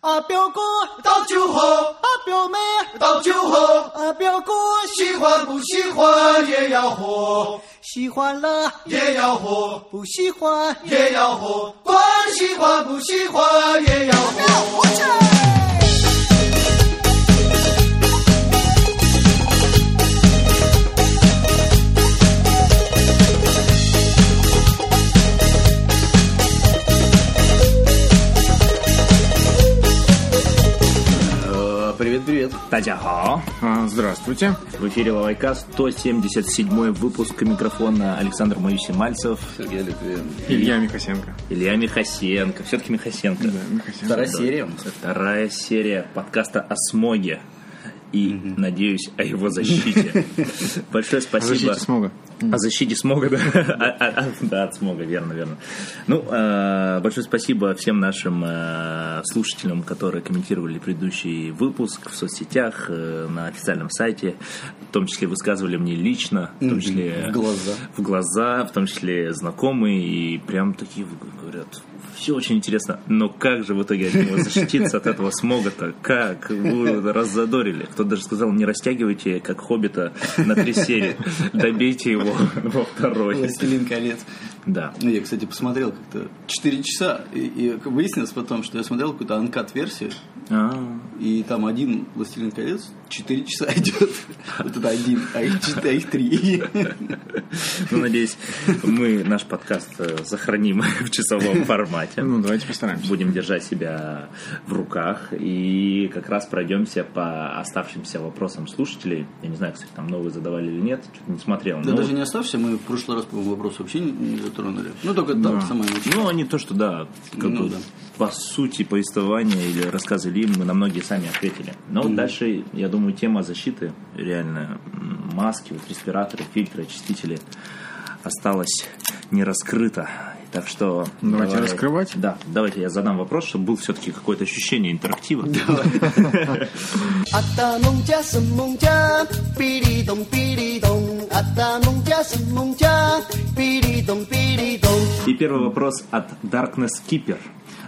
啊，表哥倒酒喝，啊，表妹倒酒喝，啊，表哥喜欢不喜欢也要喝，喜欢了也要喝，不喜欢也要喝，管喜欢不喜欢也要喝。Тадяхао. А, здравствуйте. В эфире Лавайка 177 выпуск микрофона Александр Моисей Мальцев. Сергей Литвин. Илья Михасенко. Илья Михасенко. Все-таки Михасенко. Да, Михасенко. Вторая да. серия. Вторая серия подкаста о смоге. И, угу. надеюсь, о его защите. Большое спасибо. Защите смога. О защите смога, да. А- а- а, Да, от смога, верно, верно. Ну, э, большое спасибо всем нашим э, слушателям, которые комментировали предыдущий выпуск в соцсетях, э, на официальном сайте, в том числе высказывали мне лично, в том числе В глаза. в глаза, в том числе знакомые, и прям такие говорят, все очень интересно, но как же в итоге от него защититься от этого смога-то? Как? Вы раззадорили. Кто-то даже сказал, не растягивайте, как Хоббита, на три серии. Добейте его во второй. Властелин колец. Да. Ну, я, кстати, посмотрел как-то 4 часа, и, и выяснилось потом, что я смотрел какую-то анкат-версию, А, и там один «Властелин колец» 4 часа идет. Вот это один, а их 4, а их 3. Ну, надеюсь, мы наш подкаст э, сохраним в часовом формате. Ну, давайте постараемся. Будем держать себя в руках и как раз пройдемся по оставшимся вопросам слушателей. Я не знаю, кстати, там новые задавали или нет, что-то не смотрел. Да Ну, даже не оставься, мы в прошлый раз, по-моему, вопрос вообще не, затронули. Ну, только там, Да. самое начало. Ну, они то, что да, как Ну бы да. по сути повествования или рассказа Сулим, мы на многие сами ответили. Но mm. дальше, я думаю, тема защиты, реально, маски, вот, респираторы, фильтры, очистители осталась не раскрыта. Так что... Давайте давай, раскрывать. Да, давайте я задам вопрос, чтобы был все-таки какое-то ощущение интерактива. И первый вопрос от Darkness Keeper.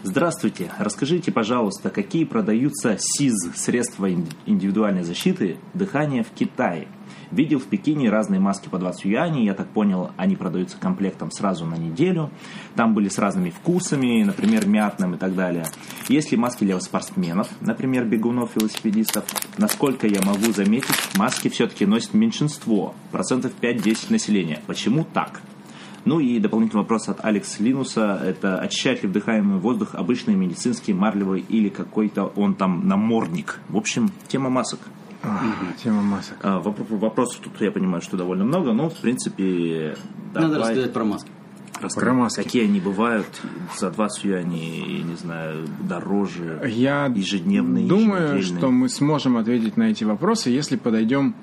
Здравствуйте, расскажите, пожалуйста, какие продаются СИЗ, средства ин- индивидуальной защиты дыхания в Китае? Видел в Пекине разные маски по 20 юаней, я так понял, они продаются комплектом сразу на неделю. Там были с разными вкусами, например, мятным и так далее. Есть ли маски для спортсменов, например, бегунов, велосипедистов? Насколько я могу заметить, маски все-таки носит меньшинство, процентов 5-10 населения. Почему так? Ну и дополнительный вопрос от Алекс Линуса. Это очищает ли вдыхаемый воздух обычный медицинский, марлевый или какой-то он там намордник? В общем, тема масок. А, Тема масок. А, воп- Вопросов тут, я понимаю, что довольно много, но, в принципе, Надо давай рассказать про маски. расскажи, Про маски. какие они бывают за 20 юаней, не знаю, дороже, Я ежедневные, думаю, что мы сможем ответить на эти вопросы, если подойдем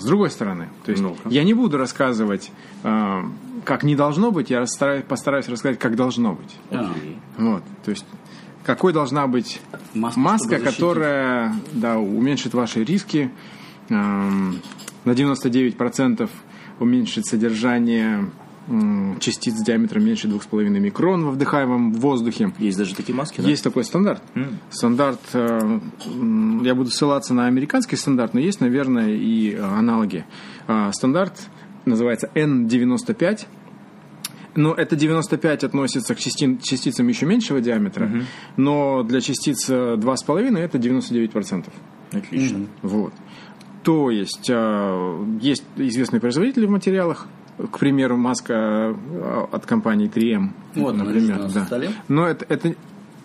с другой стороны. То есть Ну-ка. я не буду рассказывать, ам, как не должно быть, я расстараюсь- постараюсь рассказать, как должно быть. Окей. Вот, то есть какой должна быть Маска, маска, которая да, уменьшит ваши риски, эм, на 99% уменьшит содержание частиц диаметром меньше 2,5 микрон во вдыхаемом воздухе. Есть даже такие маски, да? Есть такой стандарт. М. Стандарт, э, я буду ссылаться на американский стандарт, но есть, наверное, и э, аналоги. А, Стандарт называется N95. Но это 95 относится к части- частицам еще меньшего диаметра, но для частиц э, 2,5 это 99%. Отлично. Вот. То есть э, есть известные производители в материалах, к примеру, маска э, от компании 3M, Вот, она например. да. столе. Но это, это,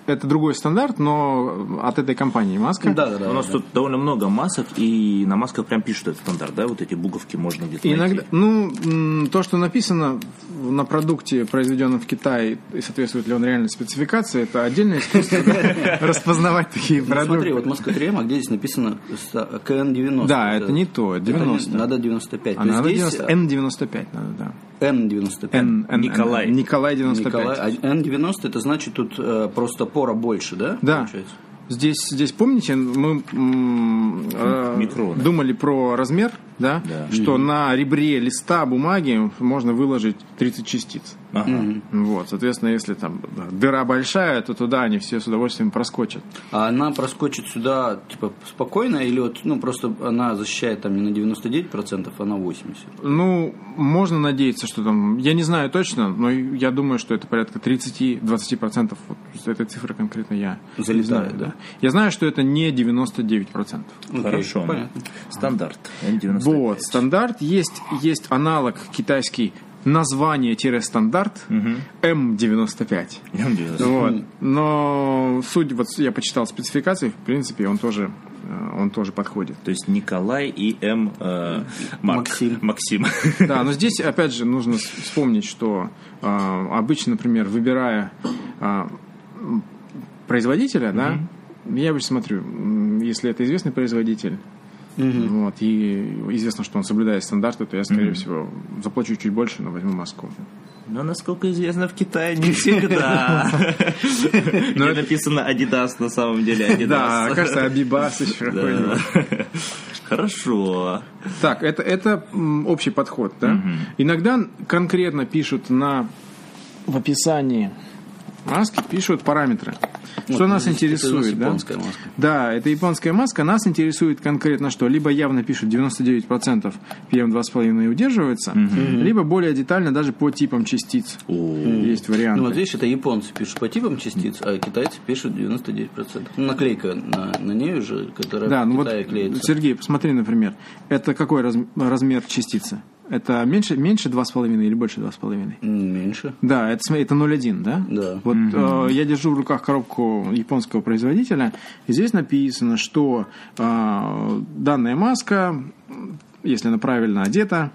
это другой стандарт, но от этой компании маска. Да, да, да. У нас да. тут довольно много масок, и на масках прям пишут этот стандарт, да? Вот эти буковки можно где-то Иногда, найти. ну, то, что написано на продукте, произведенном вИтае, и соответствует ли он реальной спецификации, это отдельное искусство, распознавать такие Ну, смотри, продукты. вот маска 3 а где здесь написано ста- КН-90? Да, это не то, Это не- 90. Надо 95. А надо здесь 90, N95 надо, да. Н-95. N, N, Николай. Николай 95. Николай, а N90 это значит тут э, просто пора больше, да? Да. Получается? Здесь, здесь помните, мы э, Микроны. думали про размер да, Да. что на ребре листа бумаги можно выложить 30 частиц. Ага. Вот, соответственно, если там дыра большая, то туда они все с удовольствием проскочат. А она проскочит сюда, типа, спокойно, или вот, ну, просто она защищает там не на 99%, а на 80%? Ну, можно надеяться, что там, я не знаю точно, но я думаю, что это порядка 30-20%. Вот этой цифры конкретно я не Залетает, знаю, да? Я знаю, что это не 99%. Окей, Хорошо. понятно. Стандарт. N95. Вот, стандарт. Есть, есть аналог китайский название-стандарт М95. N95. Вот. Но суть, вот я почитал спецификации, в принципе, он тоже, э, он тоже подходит. То есть Николай и М. э, Марк. Максим. Максим. Да, но здесь, опять же, нужно вспомнить, что а, обычно, например, выбирая м, производителя, да, я обычно смотрю, если это известный производитель, вот, и известно, что он соблюдает стандарты, то я, скорее всего, заплачу чуть больше, но возьму маску. Но, насколько известно, в Китае не всегда. Где написано Adidas, на самом деле Adidas. Да, кажется, Абибас еще какой-нибудь. Хорошо. Так, это, это общий подход, да? Иногда конкретно пишут на в описании маски пишут параметры. Что Вот нас это у нас интересует, да? японская маска. Да, это японская маска. Нас интересует конкретно что? Либо явно пишут 99% PM2,5 удерживается, либо более детально даже по типам частиц. Есть варианты. Ну, вот видишь, это японцы пишут по типам частиц, а китайцы пишут 99%. Ну, наклейка на, на ней уже, которая Да, в ну вот, Китае клеится. Сергей, посмотри, например, это какой раз- размер частицы? Это меньше, меньше 2,5 или больше 2,5? М, Меньше. Да, это, смотри, это 0,1, да? Да. Вот э, я держу в руках коробку японского производителя, и здесь написано, что э, данная маска, если она правильно одета,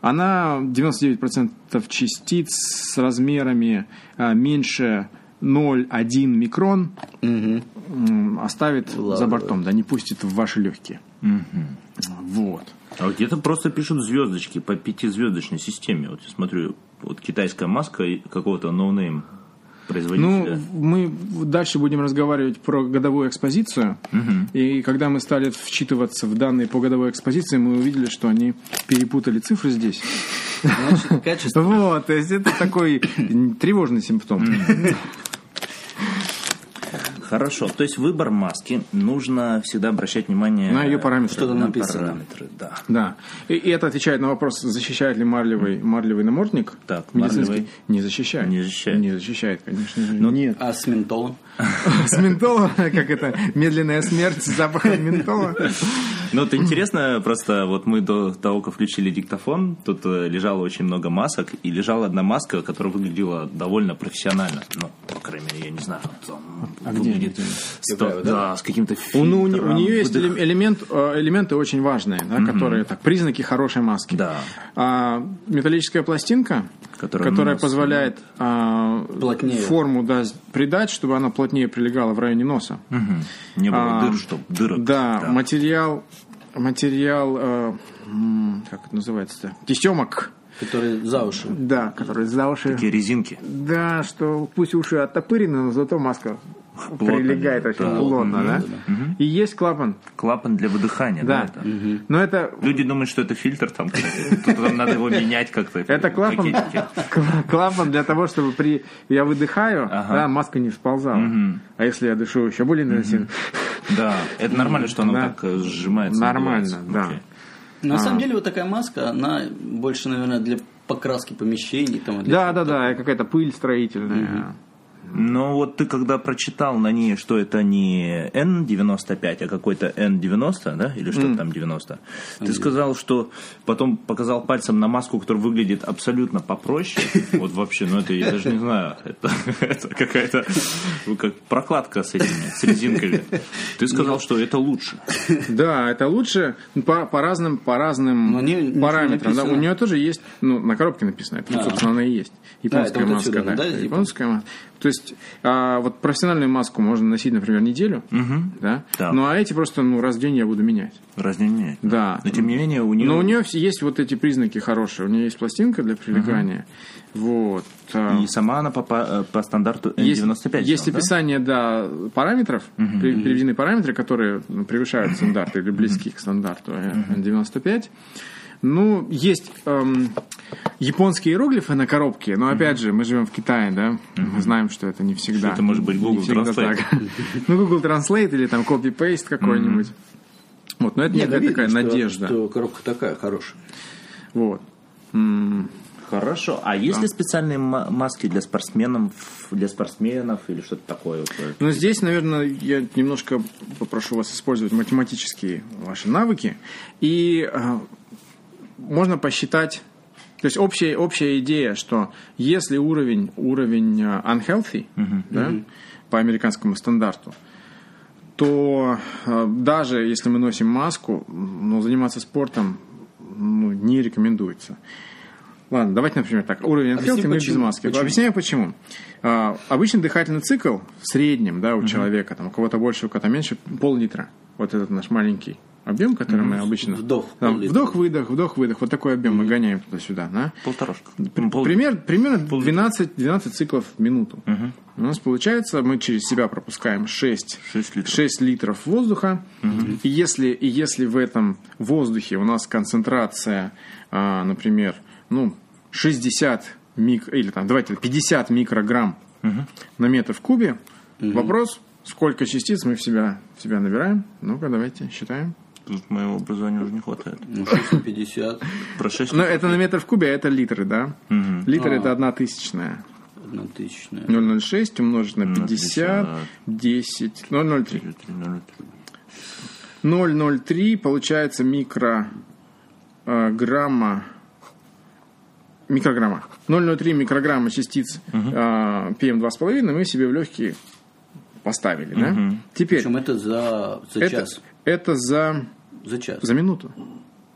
она 99% частиц с размерами э, меньше 0,1 микрон м, оставит за Ладно. бортом, да, не пустит в ваши легкие. Вот. А вот где-то просто пишут звездочки по пятизвездочной системе. Вот я смотрю, вот китайская маска какого-то no-name Ну, производителя. мы дальше будем разговаривать про годовую экспозицию. И когда мы стали вчитываться в данные по годовой экспозиции, мы увидели, что они перепутали цифры здесь. Значит, качество. Вот, то есть это такой тревожный симптом. Хорошо. То есть выбор маски нужно всегда обращать внимание На её параметры. Что там на написано. параметры, да. Да. И, и это отвечает на вопрос, защищает ли марлевый, марлевый намордник. Так, медицинский? марлевый. Не защищает. Не защищает. Не защищает, конечно же. Ну, Нет. А с ментолом? С ментола, как это, медленная смерть с запахом ментола. Ну, это интересно, просто вот мы до того, как включили диктофон, тут э, лежало очень много масок, и лежала одна маска, которая выглядела довольно профессионально. Ну, по крайней мере, я не знаю, там А где выглядит сто- да? да, с каким-то фильтром. ну, у, у нее есть элемент, э, элементы очень важные, да, которые так, признаки хорошей маски. Да. А, металлическая пластинка, Которая которая, позволяет а, форму да, придать, чтобы она плотнее прилегала в районе носа. Мгм. Не было А, дыр, чтобы дырок. Да, материал, материал, э, как это называется-то, тесемок, Который за уши. да, который за уши. Такие резинки. Да, что пусть уши оттопырены, но зато маска Плотно, прилегает очень да. плотно, да? И есть клапан, Клапан для выдыхания, да? да. это? Но это Люди думают, что это фильтр там. Тут там надо его менять как-то. Это клапан, клапан для того, чтобы при я выдыхаю, Ага. да, маска не сползала. А если я дышу еще более интенсивно, Да, это нормально, что оно Да. так э, сжимается. Нормально, да. Окей. На самом деле, вот такая маска, она больше, наверное, для покраски помещений. Там, для да, да, да, какая-то пыль строительная. Но вот ты когда прочитал на ней, что это не N95, а какой-то N90, да, или что там 90, ты сказал, что потом показал пальцем на маску, которая выглядит абсолютно попроще. Вот вообще, ну это я даже не знаю, это, это какая-то ну, как прокладка с этими, с резинками. Ты сказал, что это лучше. Да, это лучше по, по разным, по разным не- параметрам. Да, у нее тоже есть, ну, на коробке написано, это, А. собственно, она и есть. Японская Да, это вот маска, отсюда, да. да, из Японская маска. То есть есть а, вот профессиональную маску можно носить, например, неделю, да? Да. Ну а эти просто ну, раз в день я буду менять. Разве не? Да. Но тем не менее у нее... Но у нее есть вот эти признаки хорошие. У нее есть пластинка для прилегания. Вот. а, И сама она по, по, по стандарту есть, N95. есть да? описание, да, параметров, при- приведены параметры, которые ну, превышают стандарты или близки к стандарту э, N95. Ну, есть эм, японские иероглифы на коробке, но опять же, мы живем в Китае, да, мы знаем, что это не всегда. Что это может быть Google Translate. Ну, Google Translate или там copy-paste какой-нибудь. Вот, но это Нет, некая такая что- надежда. Что коробка такая хорошая. Вот. Хорошо. А есть ли специальные ма- маски для спортсменов, для спортсменов или что-то такое? Ну, здесь, наверное, я немножко попрошу вас использовать математические ваши навыки. И э, можно посчитать... То есть общая, общая идея, что если уровень, уровень э, unhealthy, да, по американскому стандарту, то э, даже если мы носим маску, но заниматься спортом ну, не рекомендуется. Ладно, давайте, например, так. Уровень unhealthy мы без почему. маски. Почему? Объясняю почему. А, обычный дыхательный цикл в среднем, да, у человека, там, у кого-то больше, у кого-то меньше, пол-литра. Вот этот наш маленький объем, который мы обычно... Вдох, Там, пол-литра. вдох-выдох, вдох-выдох. Вот такой объем мы гоняем туда-сюда, да? Полторашка. Пример, примерно 12, 12 циклов в минуту. У нас получается, мы через себя пропускаем 6, Шесть литров. 6 литров воздуха. И, если, и если в этом воздухе у нас концентрация, а, например, ну, 60 мик... или там, давайте 50 микрограмм на метр в кубе, вопрос, сколько частиц мы в себя, в себя набираем. Ну-ка, давайте считаем. Тут моего образования уже не хватает. Ну, 650, Про 6 Но это на метр в кубе, а это литры, да? Литр А. это одна тысячная. одна тысячная. 0,06 умножить на 50, 50, 10, 0,03. 0,03 получается микрограмма микрограмма. 0,03 микрограмма частиц а, PM2,5 мы себе в легкие поставили, да? Теперь, Причем это за, за это, час. Это за, За час. за минуту.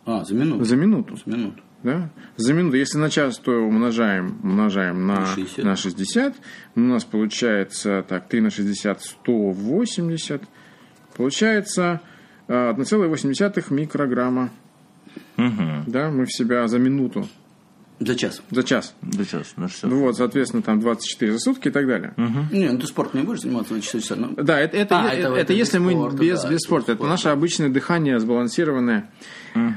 А, за минуту. За минуту. За минуту. Да? За минуту. Если на час, то умножаем, умножаем на, 60. на 60. У нас получается так, 3 на 60 180. Получается а, 1,8 микрограмма. Да, мы в себя за минуту, За час. за час. Да сейчас, на 60. Ну Вот, соответственно, там 24 за сутки и так далее. Не, ну ты спортом не будешь заниматься на 4 часа. Ну, Да, это, это, А, это, это- это это без если мы спорта, без, да, без спорта. Это спорта. наше обычное дыхание сбалансированное.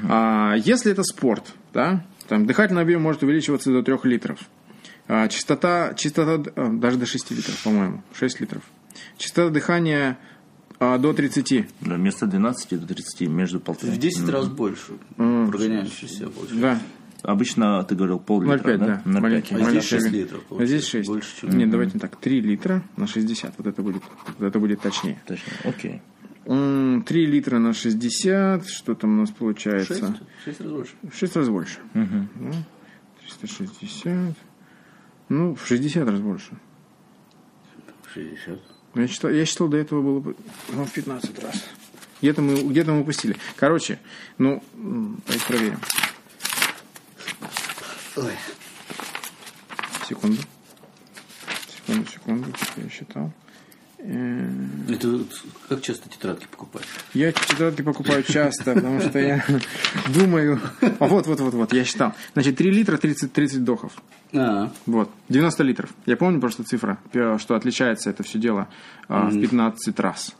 А, если это спорт, да, там дыхательный объем может увеличиваться до 3 литров. А, частота, частота, а, даже до 6 литров, по-моему, 6 литров. Частота дыхания а, до 30. Да, вместо 12 до 30, между полторы. в 10 раз больше. Прогоняешь себя больше. Да, Обычно ты говорил пол-литра, 0,5, да, 0,5. маленький. А здесь маленький 6 объем. литров А здесь получается, 6. больше, чем- Нет, давайте так, 3 литра на 60. Вот это будет, вот это будет точнее. Точно, окей. М, 3 литра на 60, что там у нас получается? 6? 6 раз больше. В 6 раз больше. Ну, 360. Ну, в 60 раз больше. 60. Я считал, я считал, до этого было бы ну, в 15 раз. Где-то мы, где-то мы упустили. Короче, ну, проверим. Ой. Секунду. Секунду, секунду. Я считал. Э, Это как часто тетрадки покупаешь? Я тетрадки покупаю часто, потому что я думаю... А вот, вот, вот, вот, я считал. Значит, 3 литра 30, 30 вдохов. А, Вот, 90 литров. Я помню просто цифра, пе- что отличается это все дело а, в 15 раз.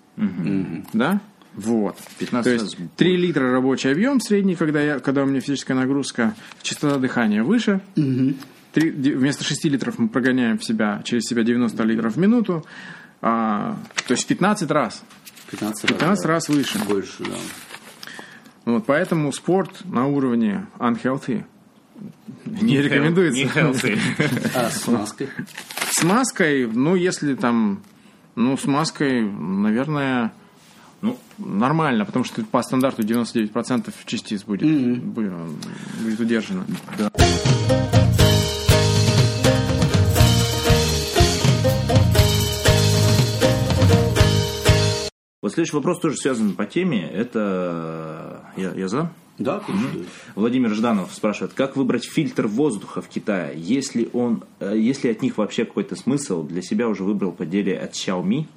Да? Вот. 15 То раз есть 3 литра рабочий объем средний, когда, я, когда у меня физическая нагрузка, частота дыхания выше. Три- де- вместо 6 литров мы прогоняем в себя, через себя 90 литров в минуту. А, то есть 15 раз. 15 раз. 15 да. раз выше. Больше, да. Вот, поэтому спорт на уровне unhealthy не рекомендуется. Не healthy. А с маской? С маской, ну, если там, ну, с маской, наверное, ну, нормально, потому что по стандарту 99% частиц будет, будет, будет удержано. Вот следующий вопрос тоже связан по теме. Это... Я, я за? Да, конечно. дают. Владимир Жданов спрашивает, как выбрать фильтр воздуха в Китае? Если он, э, если от них вообще какой-то смысл, для себя уже выбрал по деле от Xiaomi,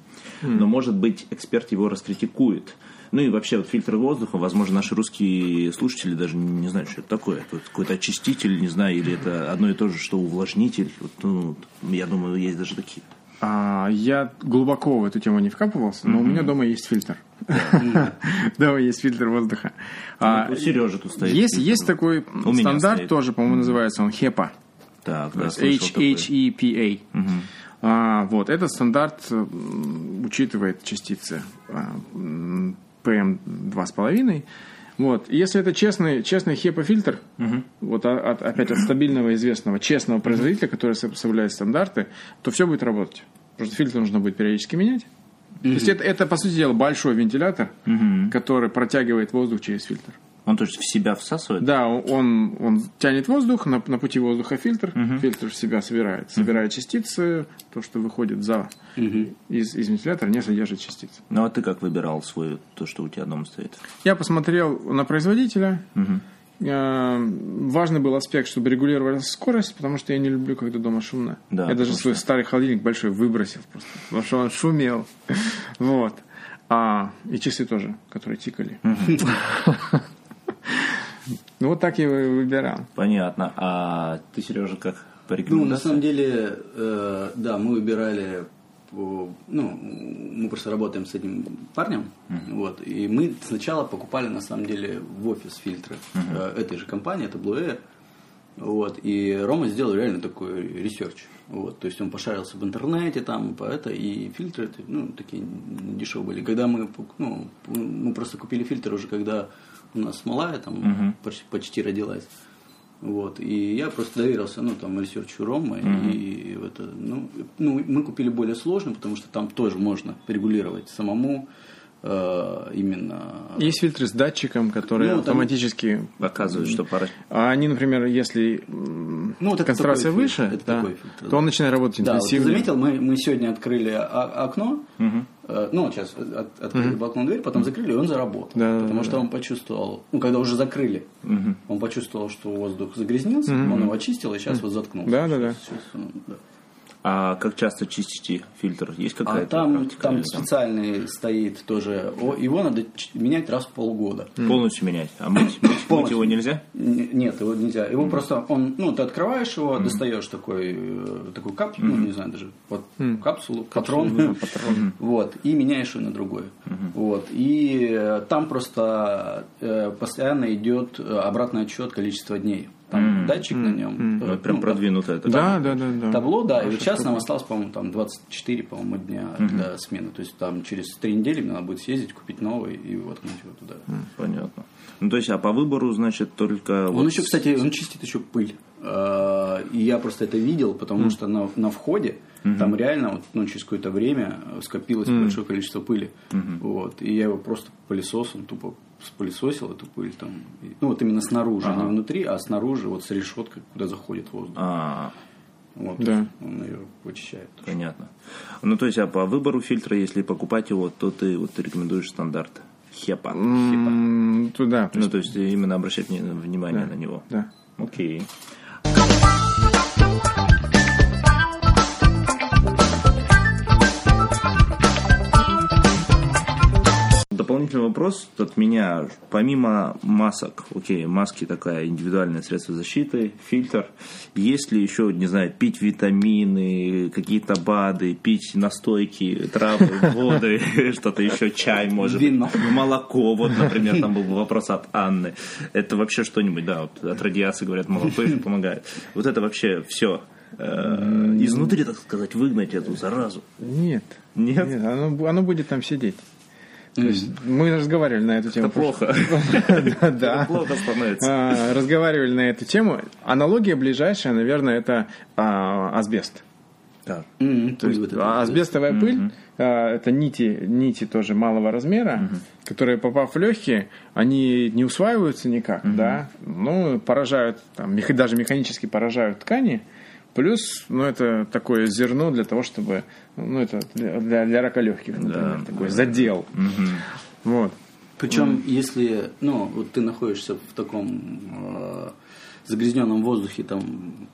но может быть эксперт его раскритикует. Ну и вообще вот фильтр воздуха, возможно, наши русские слушатели даже не знают, что это такое. Это какой-то очиститель, не знаю, или это одно и то же, что увлажнитель. Вот, ну, я думаю, есть даже такие. А, я глубоко в эту тему не вкапывался, но у меня дома есть фильтр. Дома есть фильтр воздуха. А, у Сережи тут стоит. Есть, такой стандарт тоже, по-моему, называется он HEPA. Так, да. H-H-E-P-A. А, вот, этот стандарт учитывает частицы а, м, PM2,5. Вот. Если это честный, честный HEPA-фильтр, вот а- от- опять от стабильного, известного, честного производителя, который составляет стандарты, то все будет работать. Просто фильтр нужно будет периодически менять. То есть это, это, по сути дела, большой вентилятор, который протягивает воздух через фильтр. Он то есть в себя всасывает? Да, он, он тянет воздух, на, на пути воздуха фильтр, фильтр в себя собирает. Собирает частицы, то, что выходит за из, из вентилятора, не содержит частиц. Ну а ты как выбирал свой, то, что у тебя дома стоит? Я посмотрел на производителя. Э, Важный был аспект, чтобы регулировалась скорость, потому что я не люблю, когда дома шумно. Да, я даже потому свой старый холодильник большой выбросил просто, потому что он шумел. Вот. А, и часы тоже, которые тикали. Ну, вот так я его и выбирал. Понятно. А ты, Сережа, как по Ну, на самом деле, э, да, мы выбирали, по- ну, мы просто работаем с этим парнем, вот, и мы сначала покупали, на самом деле, в офис фильтры э, этой же компании, это Blue Air, вот, и Рома сделал реально такой research, вот, то есть он пошарился в интернете, там, по это, и фильтры, ну, такие дешевые были. Когда мы, ну, мы просто купили фильтр уже, когда у нас малая там почти, почти родилась, вот, и я просто доверился, ну, там, research у Рома, и в это, ну, ну, мы купили более сложный, потому что там тоже можно регулировать самому э, именно... Есть фильтры с датчиком, которые Ну, там- автоматически... Оказывается, что пора... А они, например, если Ну, вот концентрация такой выше, это да, такой то да. он начинает работать Да, вот интенсивнее. заметил, мы, мы сегодня открыли окно, э, ну, сейчас от- открыли балкон дверь, потом закрыли, и он заработал. Да, да, потому да, что он почувствовал, ну, когда уже закрыли, он почувствовал, что воздух загрязнился, он его очистил, и сейчас вот заткнулся. Да, да, да. Сейчас, сейчас да. А как часто чистите фильтр? Есть А какая-то там, практика? там или специальный стоит тоже, его надо менять раз в полгода. Полностью менять. А мыть, мыть- мыть его нельзя? Нет, его нельзя. Его просто он, ну, ты открываешь его, достаешь такой, э, такую капсулу, ну, не знаю, даже вот, капсулу, патрон, вот, и меняешь ее на другой. Вот. И э, там просто э, постоянно идет обратный отсчет количества дней. Там датчик на нем. Вот прям ну, продвинуто это. Да, да, да, да. Табло, да, и вот сейчас нам осталось, по-моему, там 24, по-моему, дня до смены. То есть там через три недели мне надо будет съездить, купить новый и воткнуть его туда. Понятно. Ну, то есть, а по выбору, значит, только... Он вот еще, кстати, он чистит еще пыль. Э, И я просто это видел, потому что на, на входе там реально вот, ну, через какое-то время скопилось большое количество пыли. Вот. И я его просто пылесосом тупо спылесосил эту пыль там. Ну вот именно снаружи, не внутри, а снаружи вот с решеткой, куда заходит воздух. А, Вот. Да. Он ее вычищает. понятно. Ну, то есть, а по выбору фильтра, если покупать его, то ты вот рекомендуешь стандарт HEPA. М, Туда. Ну, то есть, именно обращать вни- внимание на него. да. Окей. Дополнительный вопрос от меня. Помимо масок, окей, маски такая индивидуальное средство защиты, фильтр. Есть ли еще, не знаю, пить витамины, какие-то БАДы, пить настойки, травы, воды, что-то еще, чай, может Вино. молоко, вот, например, там был вопрос от Анны. Это вообще что-нибудь, да, вот от радиации говорят, молоко еще помогает. Вот это вообще все изнутри, так сказать, выгнать эту заразу. Нет. Нет? оно, оно будет там сидеть. То есть мы разговаривали на эту тему. Это плохо. Да, да. Плохо становится. А, Разговаривали на эту тему. Аналогия ближайшая, наверное, это а, асбест. М, То пыль есть вот а, асбестовая пыль, это нити, нити тоже малого размера, которые, попав в легкие, они не усваиваются никак, да, ну, поражают, там, даже механически поражают ткани, плюс, ну, это такое зерно для того, чтобы, ну, это для, для, для рака легких, например, такой задел. Вот. Причем, если, ну, вот ты находишься в таком э, загрязненном воздухе, там,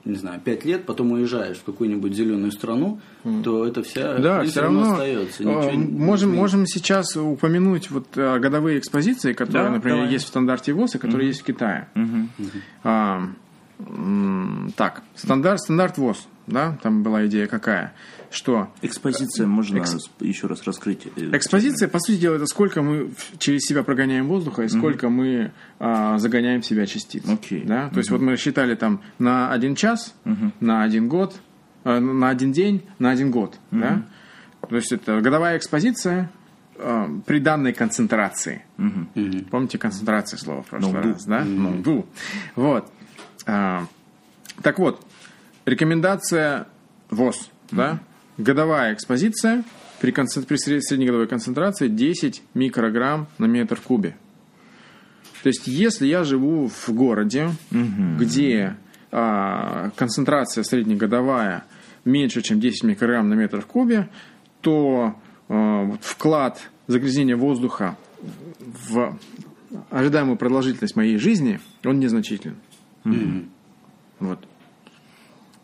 не знаю, пять лет, потом уезжаешь в какую-нибудь зеленую страну, то это вся Да, все равно остается. э, Ничего не можем, изменится. можем сейчас упомянуть вот э, годовые экспозиции, которые, Да, например, давай. есть в стандарте ВОЗ и которые есть в Китае. А, м, так, стандарт, стандарт ВОЗ, да, там была идея какая, что Экспозиция можно еще раз раскрыть. э, Экспозиция, по сути дела, это сколько мы через себя прогоняем воздуха и сколько мы а, загоняем в себя частиц. Окей. Да? То есть вот мы считали там на один час, на один год, э, на один день, на один год. Да? То есть это годовая экспозиция э, при данной концентрации. Помните концентрация слова в прошлый Ну, ду. раз, да? Ну, ду. Вот. А, так вот, рекомендация ВОЗ, да? Годовая экспозиция при, концен- при сред- среднегодовой концентрации 10 микрограмм на метр в кубе. То есть, если я живу в городе, где а, концентрация среднегодовая меньше, чем 10 микрограмм на метр в кубе, то а, вклад загрязнения воздуха в ожидаемую продолжительность моей жизни, он незначителен. Вот.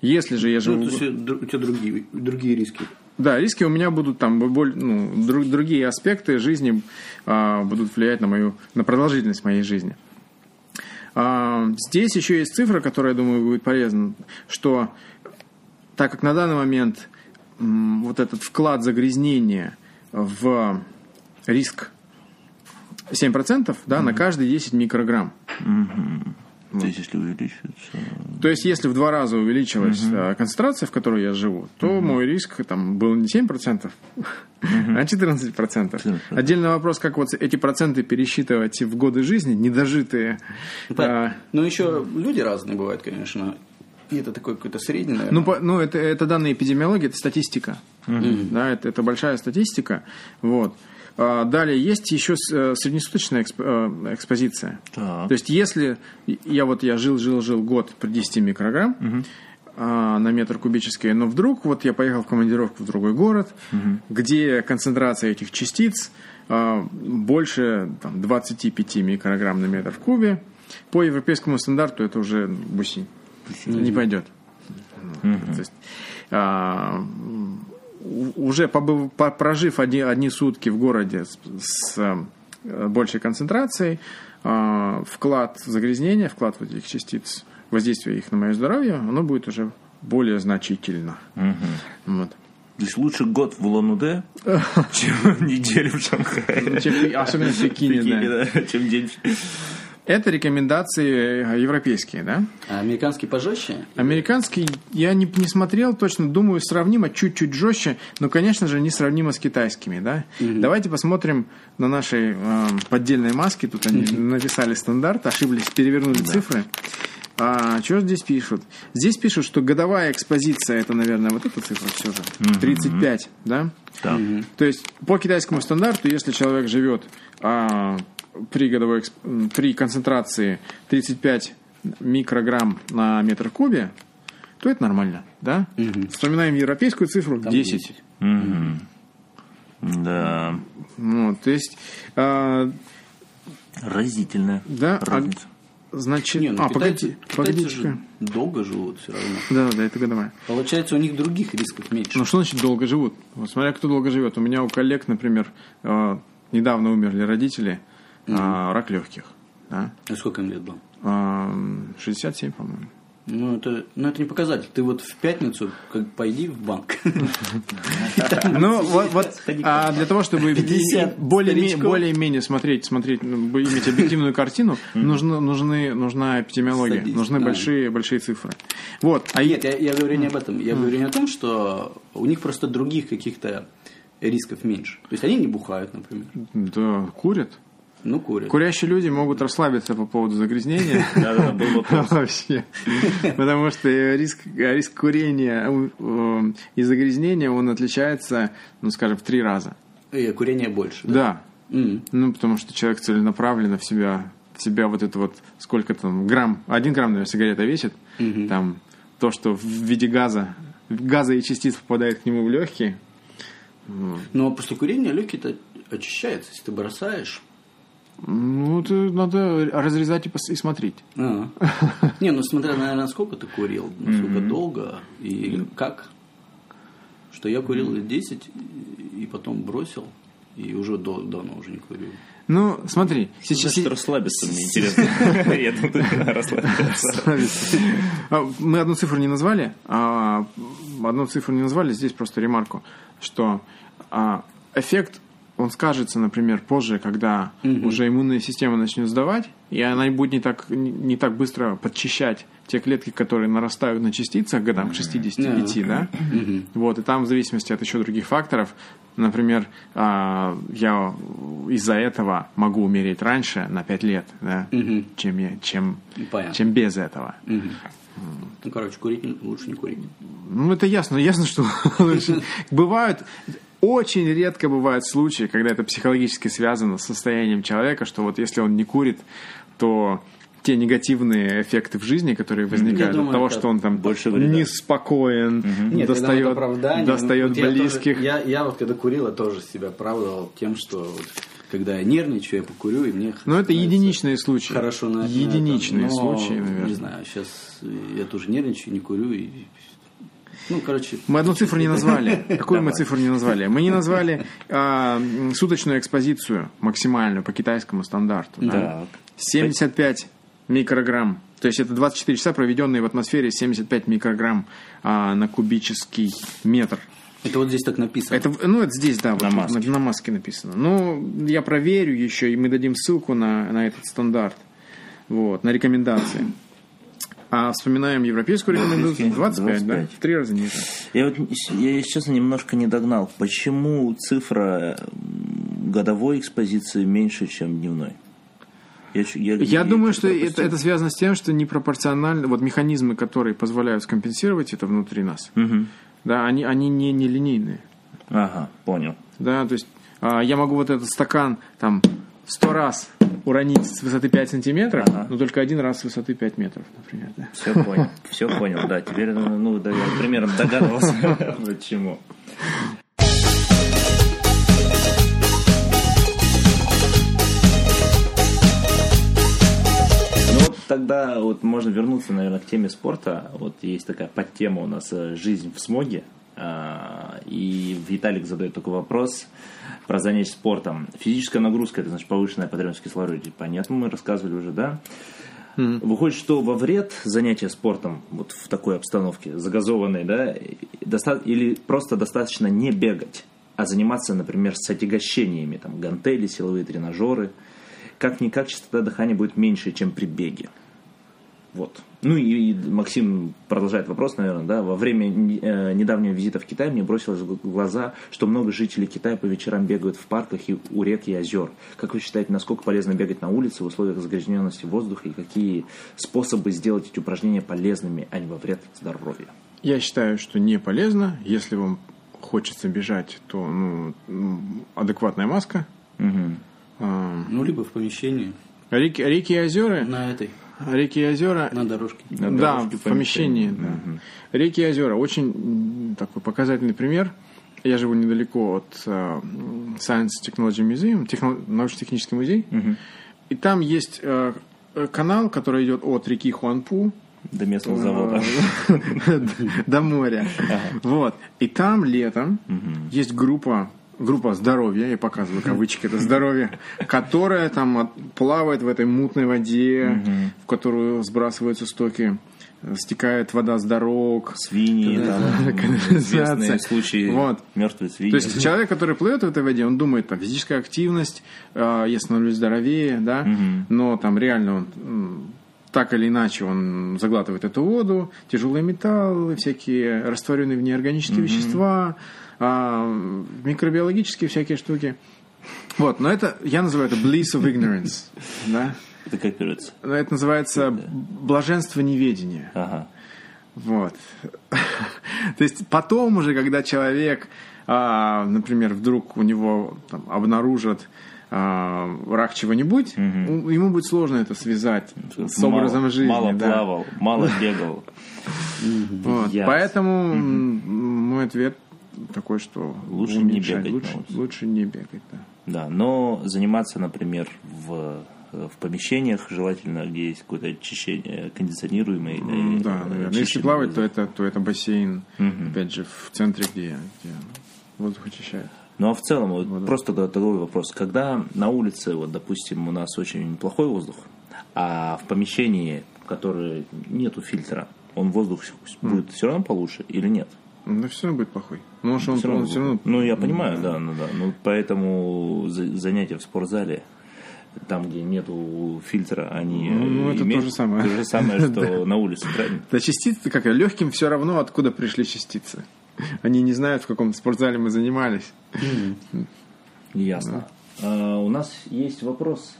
Если же я живу... Ну, то есть э, у тебя другие, другие риски. Да, риски у меня будут там ну, дру- другие аспекты жизни а, будут влиять на мою на продолжительность моей жизни. А, здесь еще есть цифра, которая, я думаю, будет полезна, что так как на данный момент м, вот этот вклад загрязнения в риск 7%, да, на каждые 10 микрограмм. То есть, если увеличится... То есть, если в два раза увеличилась э, концентрация, в которой я живу, то мой риск там был не 7%, а 14%. Отдельный вопрос, как вот эти проценты пересчитывать в годы жизни, недожитые. а, Но еще люди разные бывают, конечно. И это такой какой-то средний, наверное. Ну, по- ну это, это данные эпидемиологии, это статистика. Да, это, это большая статистика. Вот. А, Далее есть еще э, среднесуточная э, экспозиция. Так. То есть, если я вот я жил, жил, жил год при 10 микрограмм а, на метр кубический, но вдруг вот я поехал в командировку в другой город, где концентрация этих частиц а, больше там, 25 микрограмм на метр в кубе, по европейскому стандарту это уже бусинь. Не пойдет. Ну, То есть, а, уже побыв- по- прожив одни, одни сутки в городе с, с, э, большей концентрацией, а, вклад загрязнения, вклад вот этих частиц, воздействие их на мое здоровье, оно будет уже более значительно. Вот. То есть лучше год в Улан-Удэ, чем неделю в Шанхае. Чем- Особенно в Пекине, Пекине, да. да, чем день. Это рекомендации э, европейские, да? А американский пожестче? Американский я не, не смотрел точно, думаю, сравнимо, чуть-чуть жестче, но, конечно же, не сравнимо с китайскими, да? Давайте посмотрим на нашей э, поддельной маске. Тут они написали стандарт, ошиблись, перевернули цифры. А, что здесь пишут? Здесь пишут, что годовая экспозиция, это, наверное, вот эта цифра все же, 35, да? Да. То есть по китайскому стандарту, если человек живет а, при годовой при концентрации 35 микрограмм на метр кубе, то это нормально, да? Вспоминаем европейскую цифру 10. Да. Вот, то есть, а, Разительная да, а, разница. значит, Не, ну а, китайцы, погоди, китайцы же долго живут все равно. Да, да, это годовая. Получается, у них других рисков меньше. Ну что значит долго живут? Вот смотря кто долго живет. У меня у коллег, например, а, недавно умерли родители, а, рак легких. Да? А сколько им лет было? А, 67, по-моему. Ну это, ну, это не показатель. Ты вот в пятницу как пойди в банк. Ну, вот, а для того, чтобы 50 более-менее, смотреть, смотреть, ну, иметь объективную картину, нужна эпидемиология, нужны большие, цифры. Вот, а Нет, я говорю не об этом. Я говорю не о том, что у них просто других каких-то рисков меньше. То есть они не бухают, например. да, курят. Ну, курят. Курящие люди могут расслабиться по поводу загрязнения. Да, да, был. Вообще. Потому что риск, риск курения э, и загрязнения, он отличается, ну, скажем, в три раза. И курение больше. Да. Ну, потому что человек целенаправленно в себя, в себя вот это вот, сколько там, грамм, один грамм, наверное, сигарета весит, там, то, что в виде газа, газа и частиц попадает к нему в легкие, Но после курения легкие-то очищаются. Если ты бросаешь, Ну, это надо разрезать и, пос- и смотреть. А. Не, ну смотря, наверное, сколько ты курил, насколько долго и как. Что я курил лет 10 и потом бросил, и уже до- давно уже не курю. Ну, смотри, сейчас... Значит, расслабиться мне интересно. Расслабиться. А, Мы одну цифру не назвали, а одну цифру не назвали, здесь просто ремарку, что а, эффект, он скажется, например, позже, когда уже иммунная система начнет сдавать, и она будет не так, не, так быстро подчищать те клетки, которые нарастают на частицах годам к 65, да? Вот, и там в зависимости от еще других факторов, например, а, я из-за этого могу умереть раньше на 5 лет, да, чем, я, чем, Понятно. чем без этого. Ну, короче, курить лучше не курить. Ну, это ясно. Ясно, что бывают... Очень редко бывают случаи, когда это психологически связано с состоянием человека, что вот если он не курит, то те негативные эффекты в жизни, которые возникают думаю, от того, это что он там больше вреда. неспокоен, Нет, это вот достает, достает Вот я тоже- близких. я, я вот когда курил, я тоже себя оправдывал тем, что вот когда я нервничаю, я покурю, и мне Но это становится единичные случаи. Хорошо на на Единичные этом. Но, случаи, наверное. Не знаю, сейчас я тоже нервничаю, не курю. И... Ну, короче, Мы одну цифру не назвали. Какую мы цифру не назвали? Мы не назвали а, суточную экспозицию максимальную по китайскому стандарту. да? Так. 75 микрограмм. То есть это 24 часа, проведенные в атмосфере 75 микрограмм а, на кубический метр. это вот здесь так написано. Это, ну, это здесь, да, вот На на, маске. на маске написано. Ну, я проверю еще, и мы дадим ссылку на, на этот стандарт. Вот, на рекомендации. А вспоминаем европейскую рекомендацию 25, да? 25. В три раза ниже. Я вот, я, если честно, немножко не догнал. Почему цифра годовой экспозиции меньше, чем дневной? Я, чу- я, Я думаю, что пропустил. это, это связано с тем, что непропорционально, вот механизмы, которые позволяют скомпенсировать это внутри нас, Мгм. да, они, они не нелинейные. Ага, понял. Да, то есть а, я могу вот этот стакан там сто раз уронить с высоты 5 сантиметров, Ага. но только один раз с высоты 5 метров, например. Да. Все понял. Все понял, да. Теперь, ну, да, я примерно догадывался, почему. Ну вот тогда вот можно вернуться, наверное, к теме спорта. Вот есть такая подтема у нас э, «Жизнь в смоге». И Виталик задает такой вопрос про занятие спортом. Физическая нагрузка – это значит повышенная потребность в кислороде. Понятно, мы рассказывали уже, да? Выходит, что во вред занятия спортом вот в такой обстановке, загазованной, да, доста- или просто достаточно не бегать, а заниматься, например, с отягощениями, там, гантели, силовые тренажеры. Как-никак частота дыхания будет меньше, чем при беге. Вот. Ну и, и Максим продолжает вопрос, наверное, да. Во время э, недавнего визита в Китай мне бросилось в глаза, что много жителей Китая по вечерам бегают в парках и у рек и озер. Как вы считаете, насколько полезно бегать на улице в условиях загрязненности воздуха и какие способы сделать эти упражнения полезными, а не во вред здоровью? Я считаю, что не полезно. Если вам хочется бежать, то ну, адекватная маска. Мгм. А, Ну, либо в помещении, Реки, реки и озера. на этой, Реки и озера. на дорожке. На да, дорожке в помещении. да. Мгм. Реки и озера. Очень такой показательный пример. Я живу недалеко от э, Science Technology Museum, техно- научно-технический музей. И там есть э, э, канал, который идет от реки Хуанпу До местного завода. до моря. Вот. И там летом есть группа группа здоровья, я показываю кавычки, это здоровье, которая там плавает в этой мутной воде, в которую сбрасываются стоки, э, стекает вода с дорог. Свиньи, Да, известные случаи Вот. мертвые свиньи. То есть человек, который плывет в этой воде, он думает, там, физическая активность, э, я становлюсь здоровее, да, но там реально он так или иначе он заглатывает эту воду, тяжелые металлы, всякие растворенные в ней органические вещества, а, микробиологические всякие штуки. Вот, но это, я называю это bliss of ignorance, да. Это как. Но Это называется блаженство неведения. Ага. Вот. То есть потом уже, когда человек, а, например, вдруг у него там, обнаружат а, рак чего-нибудь, у- ему будет сложно это связать с Мало- образом жизни. Мало да. плавал, мало бегал. Вот. Поэтому мой ответ такой, что Лучше не уменьшать. бегать лучше, лучше не бегать, да. Да, но заниматься, например, в, в помещениях, желательно, где есть какое-то очищение, кондиционируемое. Э, Да, наверное. очищенный Если плавать, то это, то это бассейн, Мгм. опять же, в центре, где, где воздух очищает. Ну а в целом, вот просто та- такой вопрос. Когда на улице, вот, допустим, у нас очень плохой воздух, а в помещении, в которое нету фильтра, он воздух будет все равно получше или нет? Ну, все равно будет плохой. Ну, что он, он равно все равно... Ну, я понимаю, да, ну да. Ну, поэтому за- занятия в спортзале, там, где нету фильтра, они Ну, ну, это имеют то же самое. То же самое, что на улице, правильно? Да частицы, как легким все равно, откуда пришли частицы. Они не знают, в каком спортзале мы занимались. Ясно. А, у нас есть вопрос.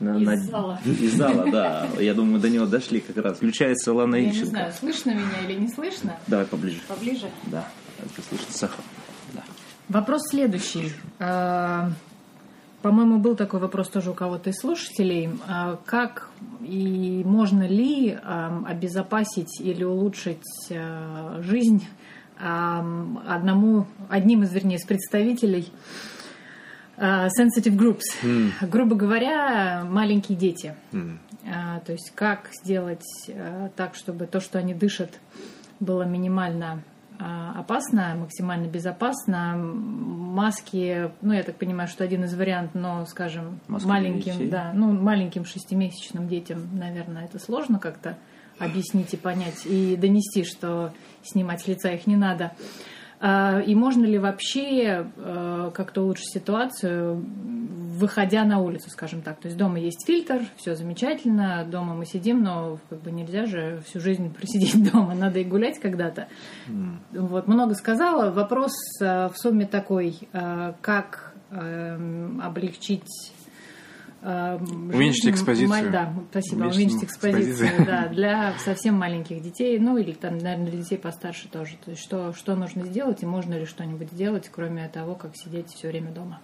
На- Из на- зала. Из зала, да. Я думаю, мы до него дошли как раз. Включается Лана Я не знаю, слышно меня или не слышно. Давай поближе. Поближе. Да, это слышно. Сахар. Да. Вопрос следующий. А, По-моему, был такой вопрос тоже у кого-то из слушателей. А Как и можно ли обезопасить или улучшить а, жизнь одному, одним из, вернее, из представителей sensitive groups? Грубо говоря, маленькие дети. А, То есть как сделать так, чтобы то, что они дышат, было минимально опасно, максимально безопасно. Маски, ну, я так понимаю, что один из вариантов, но, скажем, Маски маленьким, да, ну, маленьким шестимесячным детям, наверное, это сложно как-то объяснить и понять, и донести, что снимать с лица их не надо. А, И можно ли вообще э, как-то улучшить ситуацию, выходя на улицу, скажем так? То есть дома есть фильтр, все замечательно, дома мы сидим, но как бы нельзя же всю жизнь просидеть дома, надо и гулять когда-то. Вот много сказала. Вопрос э, в сумме такой: э, как эм, облегчить э, Уменьшить жизнь экспозицию. Да, спасибо. Уменьшить Уменьшить экспозицию, экспозицию. да, для совсем маленьких детей, ну или там, наверное, для детей постарше тоже. То есть что, что нужно сделать и можно ли что-нибудь сделать, кроме того, как сидеть все время дома?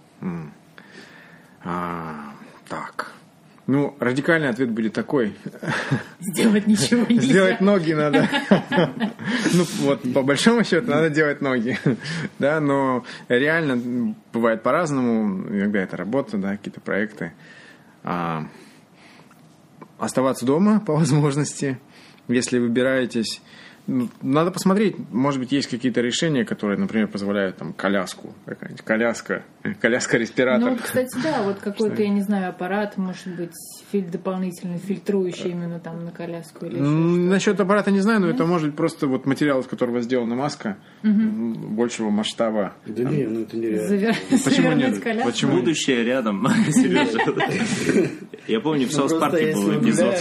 А, так. Ну, радикальный ответ будет такой. Сделать ничего нельзя. Сделать ноги надо. Ну, вот, по большому счету, надо делать ноги. Да, но реально бывает по-разному. Иногда это работа, да, какие-то проекты. А, Оставаться дома по возможности. Если выбираетесь надо посмотреть, может быть, есть какие-то решения, которые, например, позволяют там коляску, какая-нибудь коляска, коляска-респиратор. Ну, вот, кстати, да, вот какой-то, я не знаю, аппарат, может быть, филь- дополнительный, фильтрующий именно там на коляску или. Насчет аппарата не знаю, но это может быть просто вот материал, из которого сделана маска м, большего масштаба. Да не, ну это нереально. Завер- Почему нет? коляску. Почему? Будущее рядом, Сережа. Я помню, в Ну, South просто Парке если был эпизод.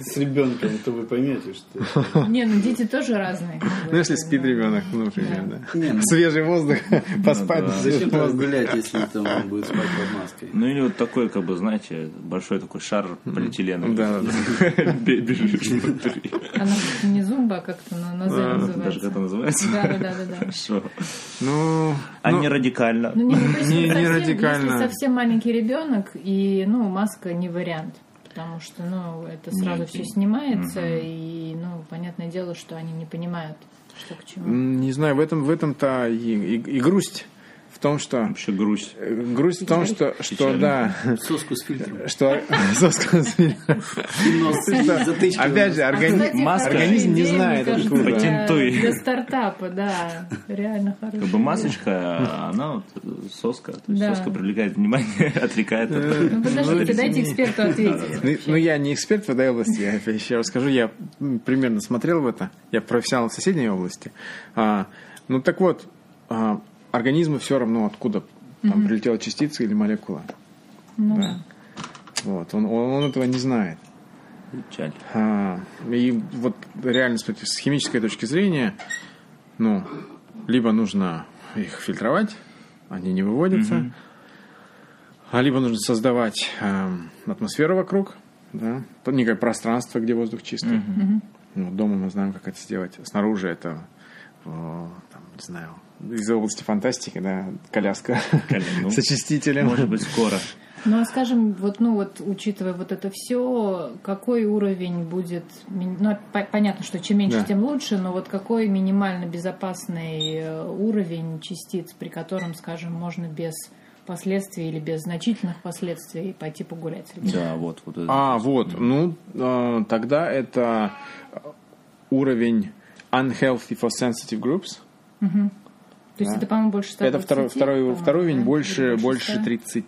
с ребенком, то вы поймете, что... Не, ну дети тоже разные. как бы. Ну, если спит ребенок, ну, например, да. Не, ну- Свежий воздух, поспать. да. свежий Зачем воздух. гулять, если там он будет спать под маской? Ну или вот такой, как бы, знаете, большой такой шар полиэтиленовый. Да, да, Бе- Бежишь внутри. Она не зумба, а как-то на, «З» называется. Даже как это называется? Да, да, да, да. Хорошо. Ну, А ну, не радикально. Ну, не, ну, радикально. Если совсем маленький ребенок, и, ну, маска не вариант. Потому что, ну, это сразу Нет, все снимается, и, ну, понятное дело, что они не понимают, что к чему. не знаю, в этом в этом-то и, и- и грусть в том, что Вообще грусть. э, грусть в том, что, что да, Соску с фильтром. что соска с фильтром. Опять же, А, организм не знает, откуда. Патентуй. Для стартапа, да. Реально хорошая. Как бы масочка, она вот соска. То есть Да. соска привлекает внимание, отвлекает от... Ну, подождите, дайте эксперту ответить. Ну. Ну, я не эксперт в этой области, я еще расскажу. Я м, примерно смотрел в это. Я профессионал в соседней области. А, ну, так вот, а, организму все равно, откуда там прилетела частица или молекула. Ну, Да. Вот, он, он, он этого не знает. Печаль. А, и вот реально с, с химической точки зрения, ну, либо нужно их фильтровать, они не выводятся, а либо нужно создавать эм, атмосферу вокруг, да, то некое пространство, где воздух чистый. Ну, дома мы знаем, как это сделать. Снаружи это, о, там, не знаю, из области фантастики, да, коляска Коля- ну, с очистителем. Может быть, скоро. Ну, а скажем, вот, ну, вот, учитывая вот это все, какой уровень будет, ну, по- понятно, что чем меньше, Да. тем лучше, но вот какой минимально безопасный э, уровень частиц, при котором, скажем, можно без последствий или без значительных последствий пойти погулять с ребенком? Да, вот. вот это. А, вот, ну, э, тогда это уровень unhealthy for sensitive groups. То есть это, по-моему, больше 120, Это второй, второй, по-моему, второй уровень да? больше, больше 100? 30.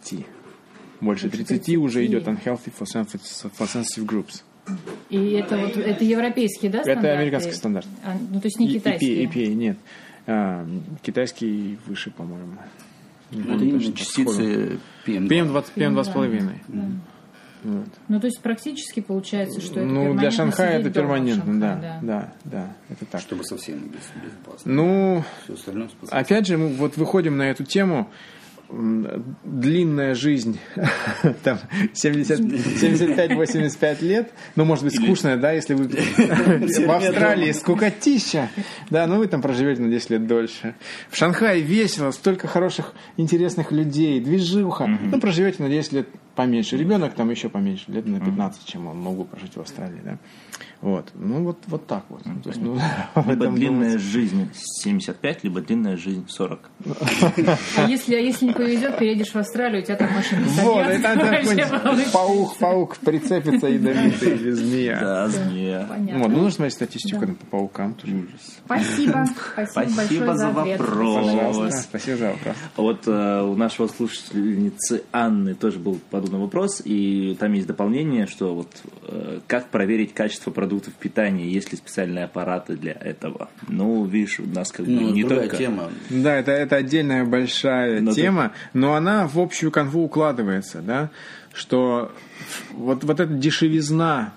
Больше Больше 30 уже 30. идет unhealthy for sensitive, for sensitive groups. И это вот это европейский, да, стандарт? Это американский стандарт. А, ну, то есть не китайский. EPA, EPA, нет. А, китайский выше, по-моему. Не Это именно точно по сходу. частицы PM. PM20, PM2,5. Да. Вот. Ну, то есть практически получается, что это Ну, для Шанхая это перманентно, Шанхае, да, да, да, это так. Чтобы совсем без- безопасно. Ну, Все остальное спасибо. Опять же, мы вот выходим на эту тему. Длинная жизнь, там 75-85 лет, ну, может быть, скучная, да, если вы в Австралии скукотища, да, ну, вы там проживете на 10 лет дольше. В Шанхае весело, столько хороших, интересных людей, движуха, ну, проживете на 10 лет поменьше. Ребенок там еще поменьше, лет на 15, чем он мог бы прожить в Австралии, да. Вот, ну, вот, вот так вот. То есть, ну, Либо длинная думать. жизнь 75, либо длинная жизнь 40. А если, а если не повезет, переедешь в Австралию, у тебя там машина Вот, и там какой-нибудь паук, паук прицепится ядовитый или змея. Да, змея. Понятно. Вот, ну нужно смотреть статистику по паукам. Спасибо. Спасибо, за вопрос. Спасибо за вопрос. Вот э, у нашего слушательницы Анны тоже был подобный вопрос, и там есть дополнение, что вот э, как проверить качество продуктов питания, есть ли специальные аппараты для этого. Ну, видишь, у нас как бы Ну, не только... тема. Да, это, это отдельная большая Но тема, но она в общую канву укладывается, да, что вот, вот эта дешевизна,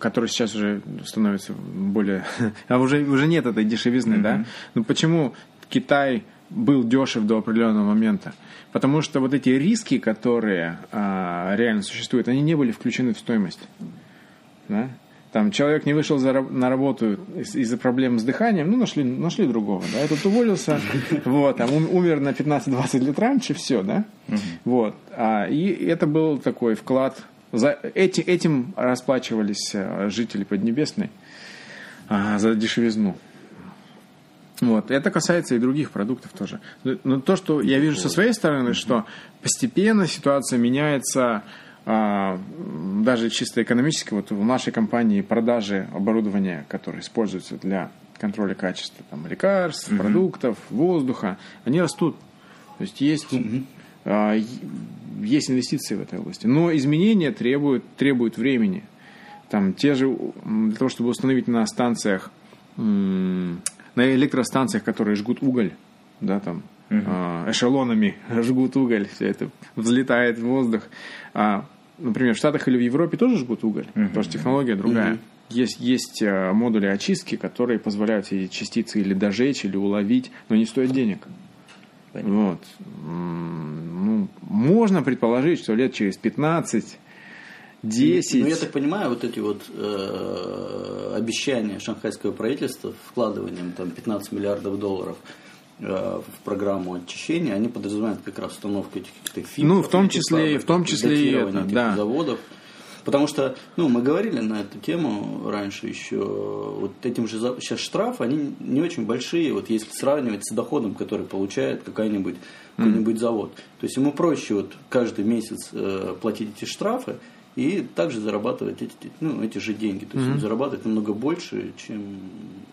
которая сейчас уже становится более... А уже, уже нет этой дешевизны, да? Ну почему Китай был дешев до определенного момента? Потому что вот эти риски, которые а, реально существуют, они не были включены в стоимость. Да? Там человек не вышел за, на работу из- из-за проблем с дыханием, ну, нашли, нашли другого, да, этот уволился, вот, там, ум- умер на 15-20 лет раньше, все, да, вот, а, и это был такой вклад, за, эти, этим расплачивались а, жители Поднебесной а, за дешевизну. Вот. Это касается и других продуктов тоже. Но- то, что я вижу со своей стороны, что постепенно ситуация меняется а, даже чисто экономически. Вот в нашей компании продажи оборудования, которое используется для контроля качества там, лекарств, продуктов, воздуха, они растут. То есть есть, е- есть инвестиции в этой области. Но изменения требуют, требуют времени. Там те же, для того, чтобы установить на станциях, на электростанциях, которые жгут уголь, да, там, а, эшелонами жгут уголь, все это взлетает в воздух. А, например, в Штатах или в Европе тоже жгут уголь, потому что технология другая. Есть, есть а, модули очистки, которые позволяют эти частицы или дожечь, или уловить, но не стоят денег. Вот. М, Ну, можно предположить, что лет через 15, 10... Ну, я так понимаю, вот эти вот э, обещания шанхайского правительства вкладыванием там 15 миллиардов долларов э, в программу очищения, они подразумевают как раз установку этих каких-то фильтров. Ну, в том числе- в том числе и это, да. заводов. Потому что, ну, мы говорили на эту тему раньше еще, вот этим же сейчас штрафы, они не очень большие, вот если сравнивать с доходом, который получает какой-нибудь какой-нибудь завод. То есть ему проще вот каждый месяц э, платить эти штрафы и также зарабатывать эти, ну, эти же деньги. То есть он зарабатывает намного больше, чем,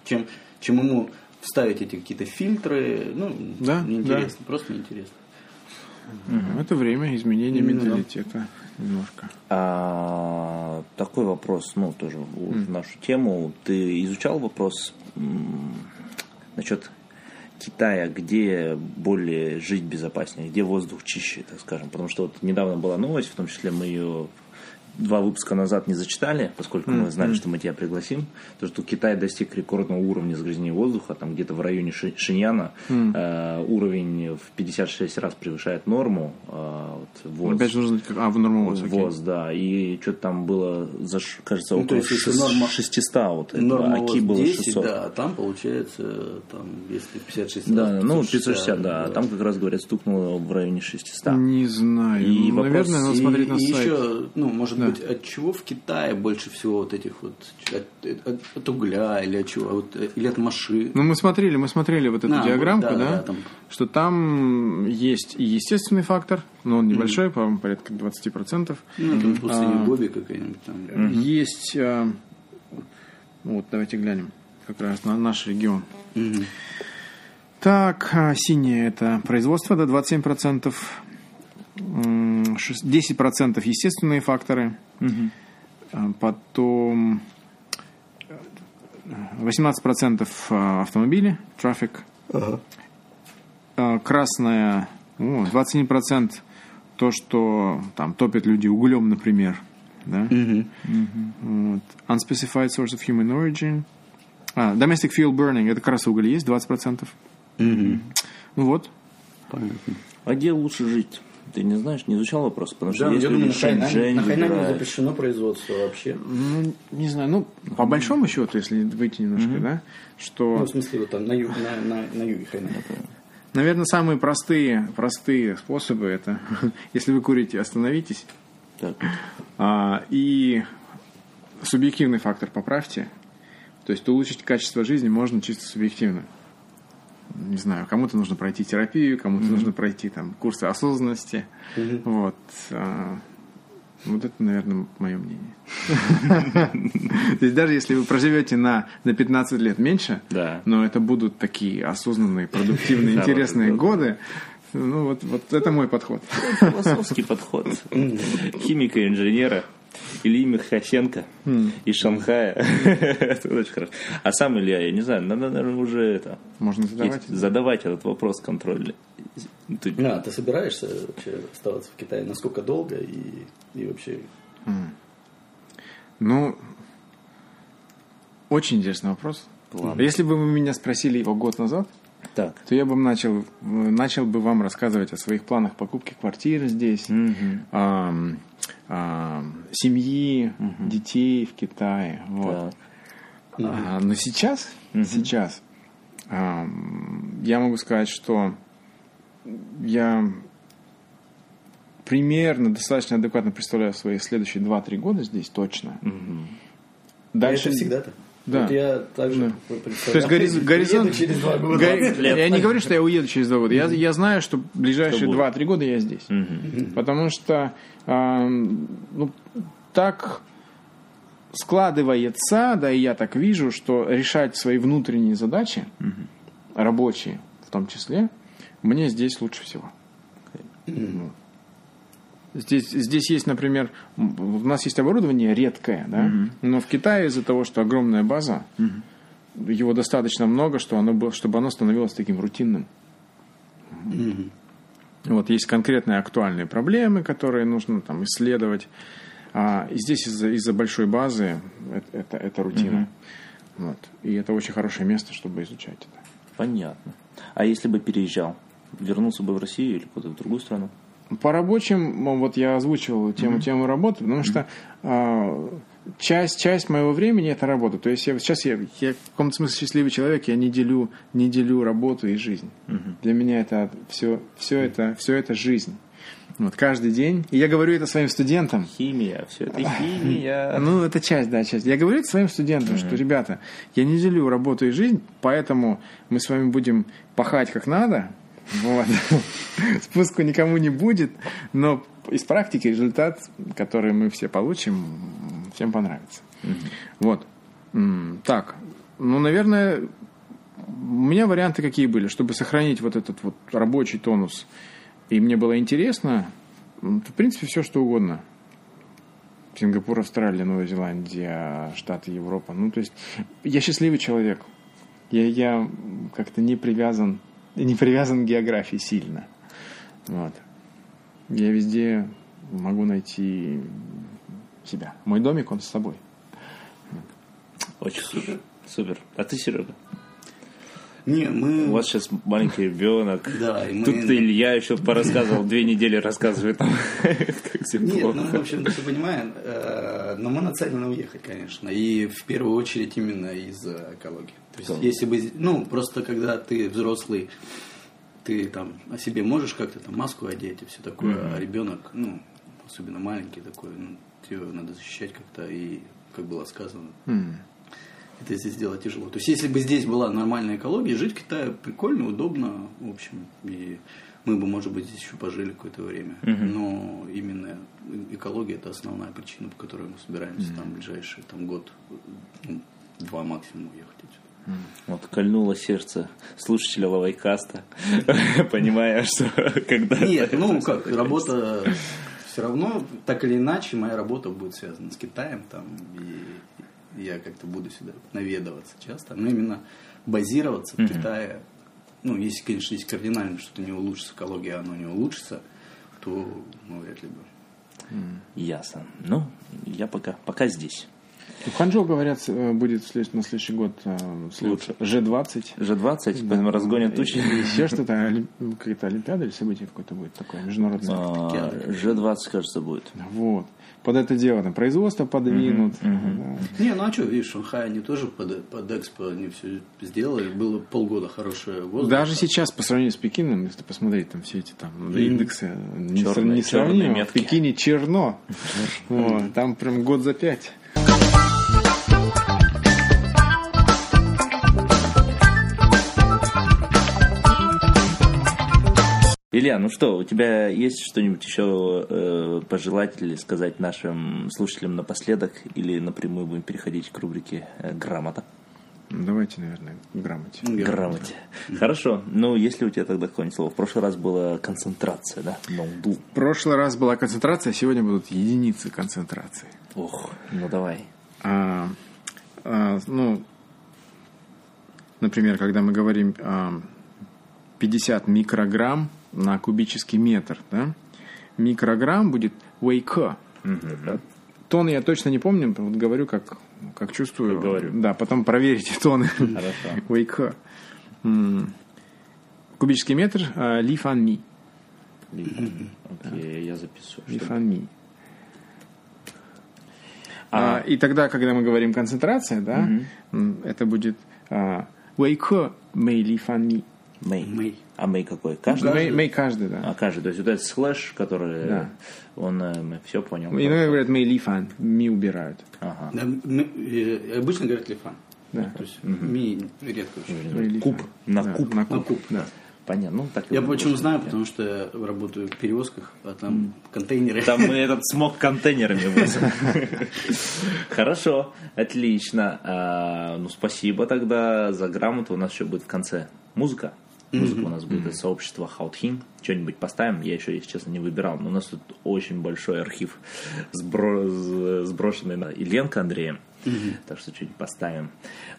чем, чем ему вставить эти какие-то фильтры. Ну, Да, неинтересно, просто неинтересно. Мгм. Это время изменения Именно, да. менталитета немножко. А, такой вопрос, ну, тоже в нашу тему. Ты изучал вопрос насчет Китая, где более жить безопаснее, где воздух чище, так скажем? Потому что вот недавно была новость, в том числе мы ее два выпуска назад не зачитали, поскольку мы знали, что мы тебя пригласим, то, что Китай достиг рекордного уровня загрязнения воздуха, там где-то в районе Ши- Шиньяна э, уровень в 56 раз превышает норму. э, вот, ВОЗ. Опять же нужно... как- А, в норму ВОЗ, окей. ВОЗ, да, и что-то там было, за, кажется, Ну, то около есть, шест- норма- 600, вот Норма а вот ки было 10, 600. да, а там получается, там, если 56 Да, раз, ну 560, да, а там как раз, говорят, стукнуло в районе 600. Не знаю. И Ну, вопрос- Наверное, надо И- смотреть на и сайт. еще, ну, может быть, от чего в Китае больше всего вот этих вот от, от- от угля или от чего, вот, э, или от машин? Ну, мы смотрели, мы смотрели вот эту А, вот, диаграммку, да, да, да, там. что там есть и естественный фактор, но он небольшой, по-моему, порядка 20%. Ну, там А. пустыня Гоби какая-нибудь там. Есть, а, вот, давайте глянем, как раз на наш регион. Мгм. Так, а, синее это производство до 27%, м, шест- 10% естественные факторы, А, потом э, 18% а, автомобили, трафик, А, красное, о, 21% то, что там топят люди углем, например, да? Вот. Unspecified source of human origin. А, domestic fuel burning, это как раз уголь есть, 20%. Ну вот. А где лучше жить? Ты не знаешь, не изучал вопрос? Потому что Да, есть я люди думаю, на Хайнане, на Хайнане запрещено производство вообще. Ну, не знаю, ну, по большому счету, если выйти немножко, да, что, Ну, в смысле, вот там на, ю- на, на, на юге Хайнана. наверное, самые простые, простые способы это, если вы курите, остановитесь, Так. а, и субъективный фактор поправьте. То есть улучшить качество жизни можно чисто субъективно. Не знаю, кому-то нужно пройти терапию, кому-то нужно пройти там курсы осознанности. Вот. а, Вот это, наверное, мое мнение. То есть даже если вы проживете на, на 15 лет меньше, Да. но это будут такие осознанные, продуктивные, интересные годы, ну вот, вот это мой подход. Философский подход. Химика и инженера. Ильи Михасенко из Шанхая. Это очень хорошо. А сам Илья, я не знаю, надо, наверное, уже это Можно задавать. есть- задавать этот вопрос контрольный. Ты- А, ты собираешься вообще оставаться в Китае? Насколько долго и, и вообще... Ну, очень интересный вопрос. Если бы вы меня спросили его год назад, Так. то я бы начал, начал бы вам рассказывать о своих планах покупки квартиры здесь, ам, ам, семьи, детей в Китае. Вот. Так. А, но сейчас, сейчас ам, я могу сказать, что я примерно достаточно адекватно представляю свои следующие 2-3 года здесь точно. Дальше всегда-то. Да. Вот я также То представляю. есть гориз- горизонт... Уеду через два года. Я не говорю, что я уеду через два года. Я, я знаю, что ближайшие два-три года я здесь. Потому что ам, ну, так складывается, да и я так вижу, что решать свои внутренние задачи, рабочие в том числе, мне здесь лучше всего. Ну. Здесь, здесь есть, например, у нас есть оборудование редкое, да, но в Китае из-за того, что огромная база, его достаточно много, что оно было, чтобы оно становилось таким рутинным. Вот есть конкретные актуальные проблемы, которые нужно там исследовать. А, здесь из-за из большой базы это, это, это рутина. Вот. И это очень хорошее место, чтобы изучать это. Понятно. А если бы переезжал, вернулся бы в Россию или куда-то в другую страну? По рабочим, м, вот я озвучивал тему, тему работы, потому что а, часть, часть моего времени это работа. То есть я, сейчас я, я в каком-то смысле счастливый человек, я не делю, не делю работу и жизнь. Для меня это все, все, это, все это жизнь. Вот каждый день. И я говорю это своим студентам. Химия, все это химия. Ну, это часть, да, часть. Я говорю это своим студентам, что, ребята, я не делю работу и жизнь, поэтому мы с вами будем пахать как надо. Вот. Спуску никому не будет, но из практики результат, который мы все получим, всем понравится. Вот. Так, ну, наверное, у меня варианты какие были, чтобы сохранить вот этот вот рабочий тонус, и мне было интересно, м, в принципе, все что угодно. Сингапур, Австралия, Новая Зеландия, Штаты, Европа. Ну, то есть, я счастливый человек. Я, я как-то не привязан, не привязан к географии сильно. Вот. Я везде могу найти себя. Мой домик, он с собой. Очень супер. Супер. А ты, Серега? Не, мы... У вас сейчас маленький ребенок. Да, и мы- Тут Илья еще порассказывал, две недели рассказывает там, как все Нет, ну, в общем, все понимаем. э, Но мы нацелены уехать, конечно. И в первую очередь именно из-за экологии. То есть, если бы... Ну, просто когда ты взрослый, ты там о себе можешь как-то там маску одеть и все такое, а ребенок, ну, особенно маленький такой, ну, тебе надо защищать как-то, и, как было сказано, это здесь сделать тяжело. То есть, если бы здесь была нормальная экология, жить в Китае прикольно, удобно, в общем, и мы бы, может быть, здесь еще пожили какое-то время. Но именно экология – это основная причина, по которой мы собираемся там ближайший там, год, ну, два максимум уехать отсюда. Вот кольнуло сердце слушателя Лавайкаста, понимая, что когда... Нет, ну как, работа все равно, так или иначе, моя работа будет связана с Китаем там, и я как-то буду сюда наведываться часто, но именно базироваться в Китае, ну, если, конечно, если кардинально что-то не улучшится, экология, оно не улучшится, то, ну, вряд ли бы. Ясно. Ну, я пока, пока здесь. В Ханчжоу, говорят, э, будет на следующий год э, Лучше. G20. G20, поэтому разгонят тучи. И еще что-то, олим- какая-то олимпиада или событие какое-то будет такое, международное. А, G20, кажется, будет. Вот. Под это дело там производство подвинут. Да. Не, ну а что, видишь, в Шанхае они тоже под, под экспо они все сделали, было полгода хорошее воздух. Даже сейчас, по сравнению с Пекином, если посмотреть там все эти там индексы, не, Черные- сра- не сравнимо. В. Пекине черно. Там прям год за пять. Илья, ну что, у тебя есть что-нибудь еще э, пожелать или сказать нашим слушателям напоследок? Или напрямую будем переходить к рубрике э, «Грамота»? Давайте, наверное, грамоте. Грамоте. Хорошо. Ну, если у тебя тогда какое-нибудь слово? В прошлый раз была концентрация, да? Ноуду. В прошлый раз была концентрация, а сегодня будут единицы концентрации. Ох, ну давай. А, а, ну, например, когда мы говорим а, 50 микрограмм на кубический метр, да, микрограмм будет вейко. Тон я точно не помню, вот говорю, как, как чувствую. Как говорю. Да, потом проверите тоны. Хорошо. Вейко. М. Кубический метр а, ли фан ми. Окей, я записываю. 立 чтобы- 方米. А. А, и тогда, когда мы говорим концентрация, да, м, это будет а, 微克每立方米. 每. Мэй. А мэй какой? Каждый? 每, 每 каждый, да. А каждый. То есть вот этот слэш, который... Да. Он... э, Мы все понял. Иногда говорят 每立方, 米 убирают. Ага. Да, э, обычно говорят 立方. Да. То есть 米 редко очень. Ли Куб. фан. На Да, куб. На куб. да. Понятно. Ну, так Я почему знаю, потому что я работаю в перевозках, а там контейнеры. Там мы этот смог контейнерами возим. Хорошо, отлично. А, ну, спасибо тогда за грамоту. У нас еще будет в конце музыка. Музыка у нас будет из сообщества Хаутхин. Что-нибудь поставим. Я еще, если честно, не выбирал. Но у нас тут очень большой архив, сбро- сброшенный на Ильенко Андреем. Так что что-нибудь поставим.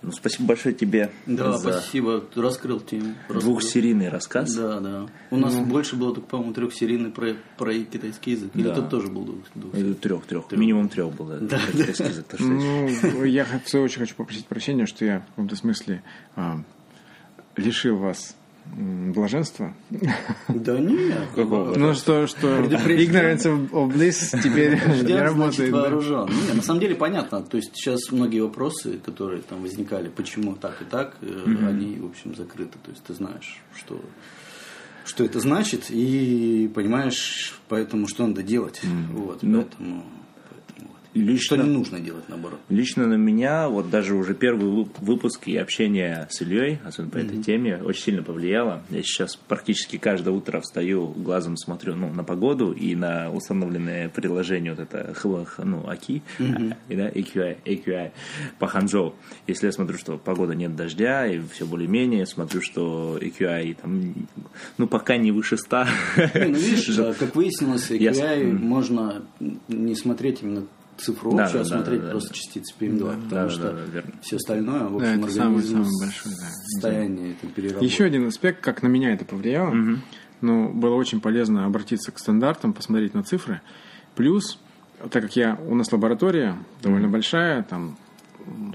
Ну, спасибо большое тебе Да, за спасибо. Ты раскрыл тему. Раскрыл. двухсерийный рассказ. Да, да. У нас больше было только, по-моему, трехсерийный про, про китайский язык. Или Да. тут тоже был двух, двух- Трех, трех. Минимум трех было. Да, китайский язык. Ну, я в свою очередь хочу попросить прощения, что я в каком-то смысле а, лишил вас м, блаженства. Да нет. Какого? Ну, что, что ignorance of, bliss теперь не работает. вооружен. Не, на самом деле понятно. То есть сейчас многие вопросы, которые там возникали, почему так и так, э, они, в общем, закрыты. То есть ты знаешь, что что это значит, и понимаешь, поэтому что надо делать. Вот, Ну, поэтому. Лично- Что не нужно делать, наоборот. Лично на меня, вот даже уже первый вып- выпуск и общение с Ильей, особенно по этой теме, очень сильно повлияло. Я сейчас практически каждое утро встаю, глазом смотрю ну, на погоду и на установленное приложение, вот это хл- х- ну, АКИ, и, да, AQI, AQI по Ханчжоу. Если я смотрю, что погода нет дождя, и все более-менее, смотрю, что AQI там, ну, пока не выше 100. Не, ну видишь, как выяснилось, AQI можно не смотреть именно цифру Да, общую, а да, да, смотреть да, просто да. частицы PM2, потому да, что да, да, верно. все остальное, в Да, общем, это самый- организм самый большой, да. это переработать. Еще один аспект, как на меня это повлияло. Ну, было очень полезно обратиться к стандартам, посмотреть на цифры. Плюс так как я, у нас лаборатория довольно большая, там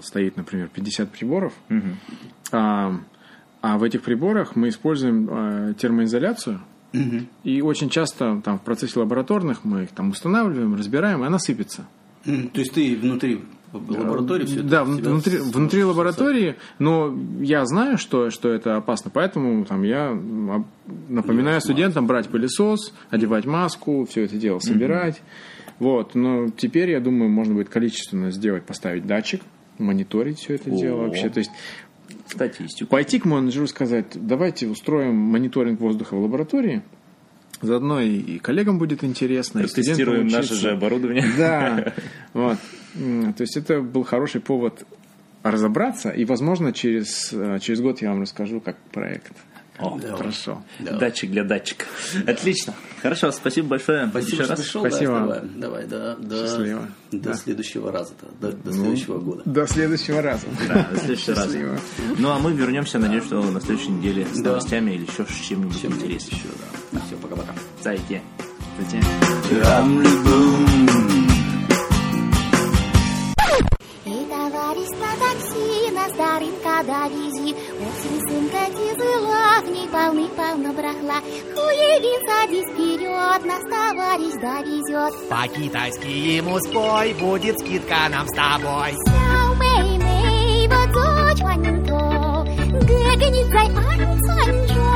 стоит, например, 50 приборов, а, а в этих приборах мы используем а, термоизоляцию, и очень часто там в процессе лабораторных мы их там устанавливаем, разбираем, и она сыпется. То есть ты внутри лаборатории все это Да, внутри, внутри лаборатории, но я знаю, что, что это опасно, поэтому там, я напоминаю студентам брать пылесос, одевать маску, все это дело собирать. Вот, но теперь, я думаю, можно будет количественно сделать, поставить датчик, мониторить все это дело О. вообще. То есть Статистику. пойти к менеджеру сказать, давайте устроим мониторинг воздуха в лаборатории, заодно и, и коллегам будет интересно, Тестируем наше же оборудование. Да, вот. То есть это был хороший повод разобраться, и, возможно, через, э, через год я вам расскажу, как проект. О, Хорошо. Давай. Датчик для датчика. Отлично. Хорошо, спасибо большое. Спасибо, Еще что раз. пришел. Спасибо. Да, давай, давай, да, да, Счастливо. До Да. следующего раза, до, до следующего года. До следующего раза. Да, в следующий раз. Счастливо. Ну а мы вернемся, надеюсь, что на следующей неделе с Да. новостями или еще с чем-нибудь Чем интересным. еще, да. Все, пока-пока. Зайти. Эй, до рынка довези. Осень сумка тяжела, в ней полны-полно брахла. Хуевин, садись вперед, нас товарищ довезет. По-китайски ему спой, будет скидка нам с тобой. Сяо мэй мэй, вот дочь Ванько, гэгэнит зай ан цань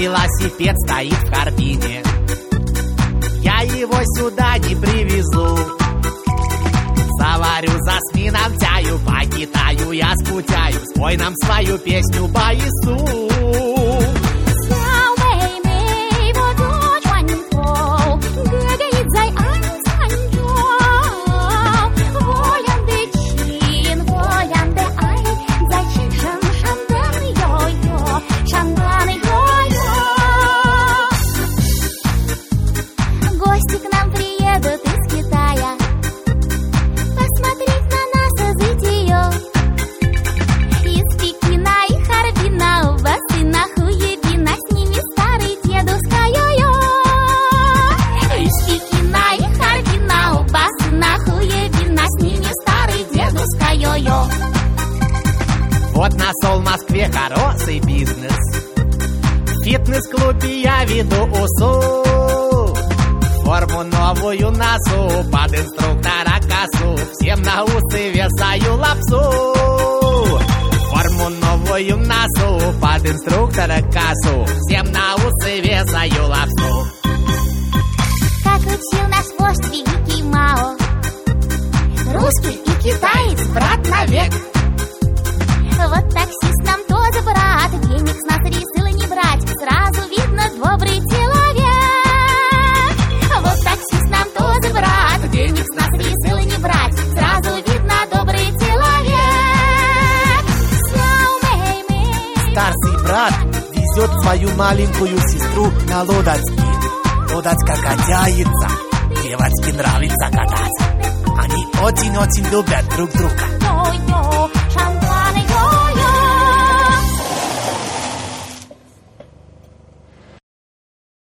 велосипед стоит в Харбине. Я его сюда не привезу. Заварю за смином чаю, по Китаю я скучаю. Спой нам свою песню Баису.